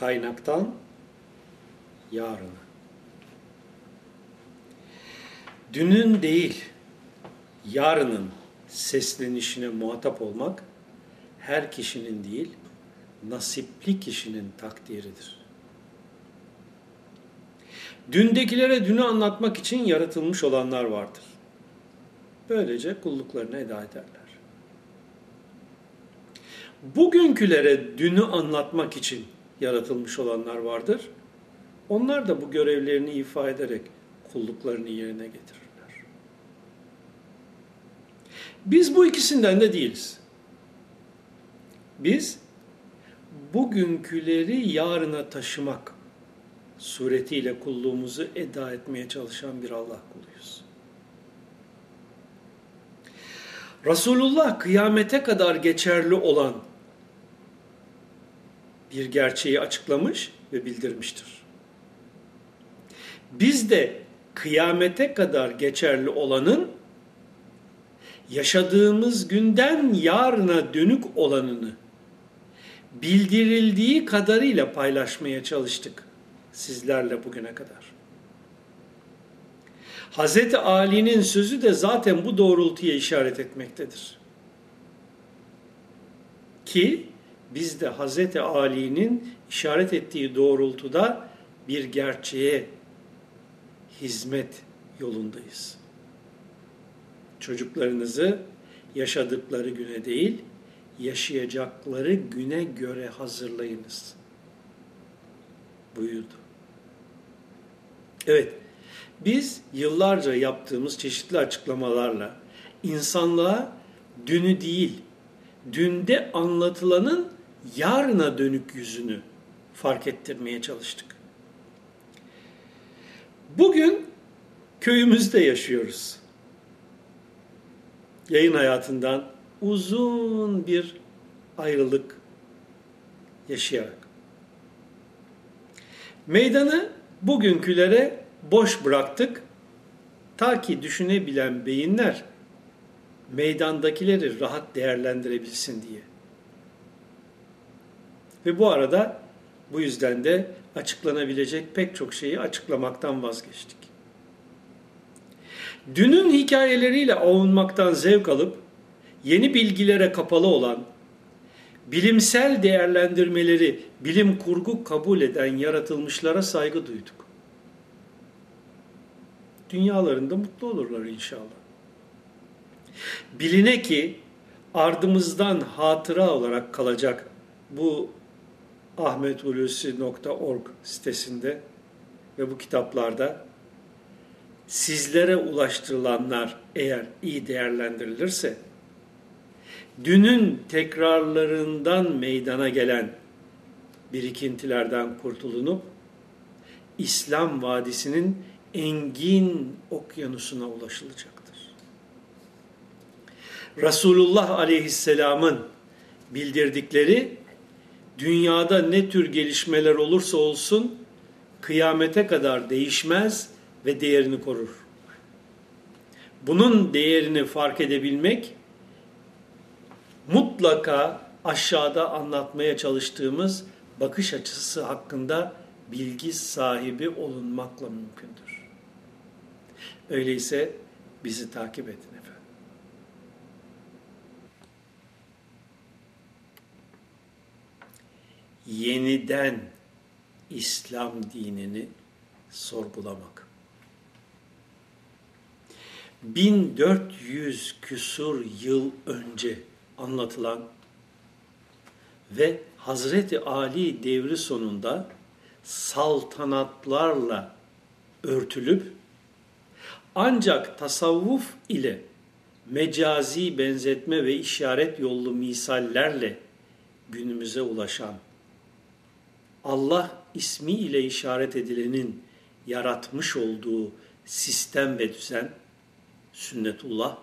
kaynaktan yarına. Dünün değil, yarının seslenişine muhatap olmak her kişinin değil, nasipli kişinin takdiridir. Dündekilere dünü anlatmak için yaratılmış olanlar vardır. Böylece kulluklarını eda ederler. Bugünkülere dünü anlatmak için yaratılmış olanlar vardır. Onlar da bu görevlerini ifa ederek kulluklarını yerine getirirler. Biz bu ikisinden de değiliz. Biz bugünküleri yarına taşımak suretiyle kulluğumuzu eda etmeye çalışan bir Allah kuluyuz. Resulullah kıyamete kadar geçerli olan bir gerçeği açıklamış ve bildirmiştir. Biz de kıyamete kadar geçerli olanın yaşadığımız günden yarına dönük olanını bildirildiği kadarıyla paylaşmaya çalıştık sizlerle bugüne kadar. Hazreti Ali'nin sözü de zaten bu doğrultuya işaret etmektedir. Ki biz de Hazreti Ali'nin işaret ettiği doğrultuda bir gerçeğe hizmet yolundayız. Çocuklarınızı yaşadıkları güne değil, yaşayacakları güne göre hazırlayınız. Buyurdu. Evet, biz yıllarca yaptığımız çeşitli açıklamalarla insanlığa dünü değil, dünde anlatılanın yarına dönük yüzünü fark ettirmeye çalıştık. Bugün köyümüzde yaşıyoruz. Yayın hayatından uzun bir ayrılık yaşayarak. Meydanı bugünkülere boş bıraktık. Ta ki düşünebilen beyinler meydandakileri rahat değerlendirebilsin diye. Ve bu arada bu yüzden de açıklanabilecek pek çok şeyi açıklamaktan vazgeçtik. Dünün hikayeleriyle avunmaktan zevk alıp yeni bilgilere kapalı olan, bilimsel değerlendirmeleri bilim kurgu kabul eden yaratılmışlara saygı duyduk. Dünyalarında mutlu olurlar inşallah. Biline ki ardımızdan hatıra olarak kalacak bu ahmethulusi.org sitesinde ve bu kitaplarda sizlere ulaştırılanlar eğer iyi değerlendirilirse dünün tekrarlarından meydana gelen birikintilerden kurtulunup İslam vadisinin engin okyanusuna ulaşılacaktır. Resulullah aleyhisselamın bildirdikleri dünyada ne tür gelişmeler olursa olsun kıyamete kadar değişmez ve değerini korur. Bunun değerini fark edebilmek mutlaka aşağıda anlatmaya çalıştığımız bakış açısı hakkında bilgi sahibi olunmakla mümkündür. Öyleyse bizi takip edin Yeniden İslam dinini sorgulamak. 1400 küsur yıl önce anlatılan ve Hazreti Ali devri sonunda saltanatlarla örtülüp ancak tasavvuf ile mecazi benzetme ve işaret yollu misallerle günümüze ulaşan Allah ismi ile işaret edilenin yaratmış olduğu sistem ve düzen sünnetullah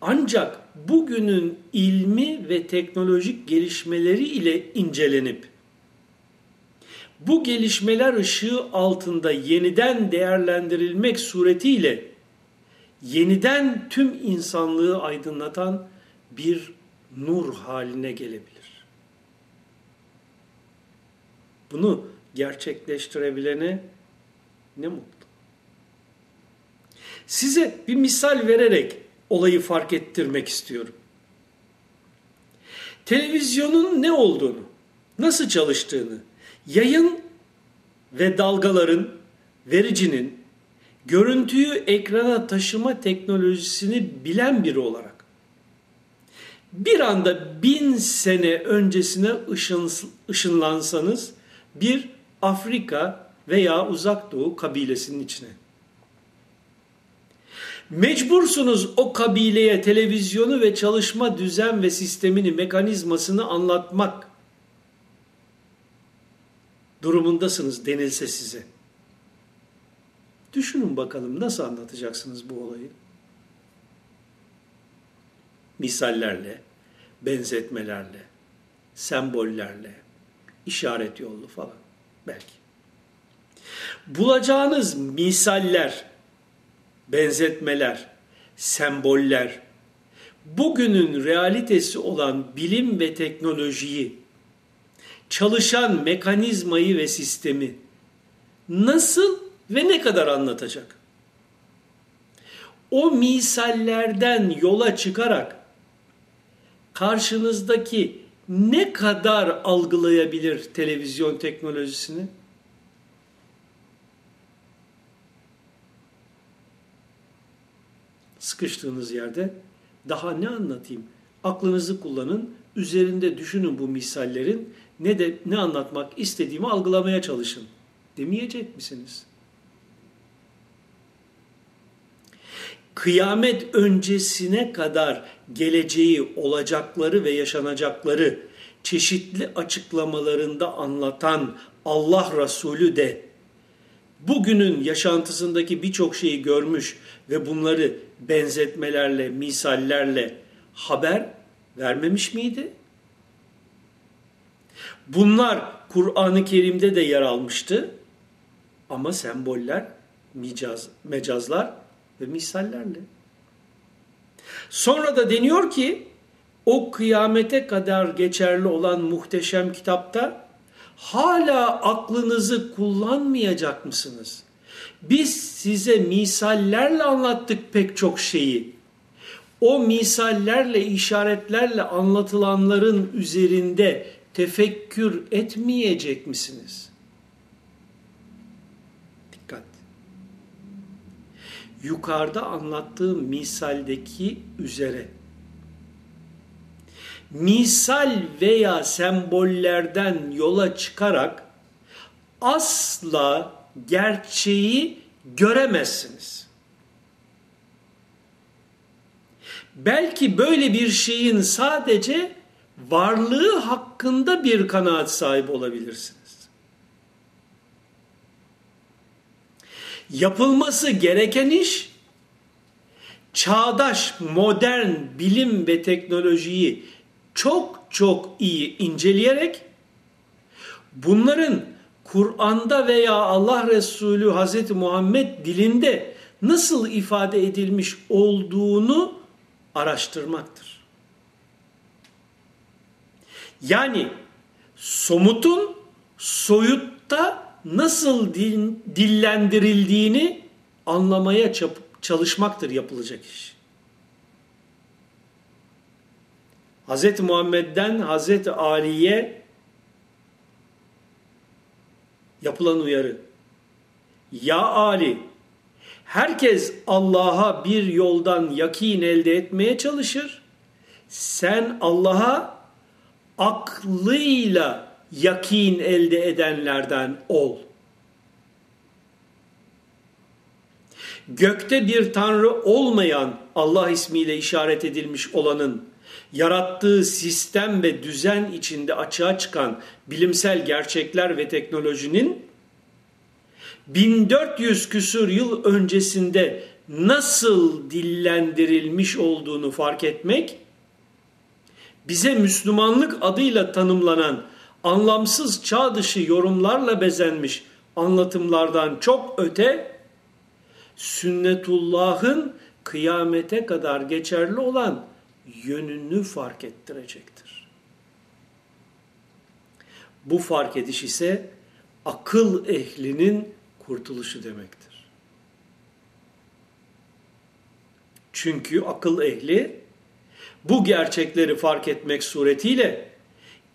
ancak bugünün ilmi ve teknolojik gelişmeleri ile incelenip bu gelişmeler ışığı altında yeniden değerlendirilmek suretiyle yeniden tüm insanlığı aydınlatan bir nur haline gelebilir. Bunu gerçekleştirebilene ne mutlu. Size bir misal vererek olayı fark ettirmek istiyorum. Televizyonun ne olduğunu, nasıl çalıştığını, yayın ve dalgaların, vericinin, görüntüyü ekrana taşıma teknolojisini bilen biri olarak bir anda bin sene öncesine ışın, ışınlansanız bir Afrika veya Uzak Doğu kabilesinin içine. Mecbursunuz o kabileye televizyonu ve çalışma düzen ve sistemini, mekanizmasını anlatmak durumundasınız denilse size. Düşünün bakalım nasıl anlatacaksınız bu olayı? Misallerle, benzetmelerle, sembollerle, işaret yollu falan belki. Bulacağınız misaller, benzetmeler, semboller, bugünün realitesi olan bilim ve teknolojiyi, çalışan mekanizmayı ve sistemi nasıl ve ne kadar anlatacak? O misallerden yola çıkarak karşınızdaki ne kadar algılayabilir televizyon teknolojisini? Sıkıştığınız yerde daha ne anlatayım? Aklınızı kullanın, üzerinde düşünün bu misallerin ne de ne anlatmak istediğimi algılamaya çalışın. Demeyecek misiniz? kıyamet öncesine kadar geleceği, olacakları ve yaşanacakları çeşitli açıklamalarında anlatan Allah Resulü de bugünün yaşantısındaki birçok şeyi görmüş ve bunları benzetmelerle, misallerle haber vermemiş miydi? Bunlar Kur'an-ı Kerim'de de yer almıştı. Ama semboller, mecaz, mecazlar ve misallerle. Sonra da deniyor ki o kıyamete kadar geçerli olan muhteşem kitapta hala aklınızı kullanmayacak mısınız? Biz size misallerle anlattık pek çok şeyi. O misallerle, işaretlerle anlatılanların üzerinde tefekkür etmeyecek misiniz? Yukarıda anlattığım misaldeki üzere misal veya sembollerden yola çıkarak asla gerçeği göremezsiniz. Belki böyle bir şeyin sadece varlığı hakkında bir kanaat sahibi olabilirsiniz. Yapılması gereken iş çağdaş modern bilim ve teknolojiyi çok çok iyi inceleyerek bunların Kur'an'da veya Allah Resulü Hazreti Muhammed dilinde nasıl ifade edilmiş olduğunu araştırmaktır. Yani somutun soyutta nasıl dil, dillendirildiğini anlamaya çalışmaktır yapılacak iş. Hz. Muhammed'den Hz. Ali'ye yapılan uyarı. Ya Ali, herkes Allah'a bir yoldan yakin elde etmeye çalışır. Sen Allah'a aklıyla yakin elde edenlerden ol. Gökte bir tanrı olmayan Allah ismiyle işaret edilmiş olanın yarattığı sistem ve düzen içinde açığa çıkan bilimsel gerçekler ve teknolojinin 1400 küsur yıl öncesinde nasıl dillendirilmiş olduğunu fark etmek bize Müslümanlık adıyla tanımlanan anlamsız çağ dışı yorumlarla bezenmiş anlatımlardan çok öte sünnetullah'ın kıyamete kadar geçerli olan yönünü fark ettirecektir. Bu fark ediş ise akıl ehlinin kurtuluşu demektir. Çünkü akıl ehli bu gerçekleri fark etmek suretiyle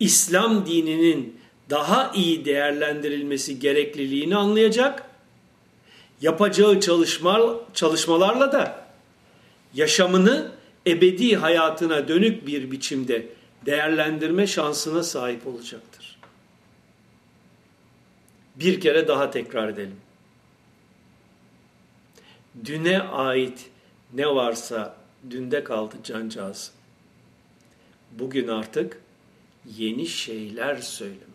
İslam dininin daha iyi değerlendirilmesi gerekliliğini anlayacak. Yapacağı çalışma, çalışmalarla da yaşamını ebedi hayatına dönük bir biçimde değerlendirme şansına sahip olacaktır. Bir kere daha tekrar edelim. Düne ait ne varsa dünde kaldı cancağız. Bugün artık yeni şeyler söylemek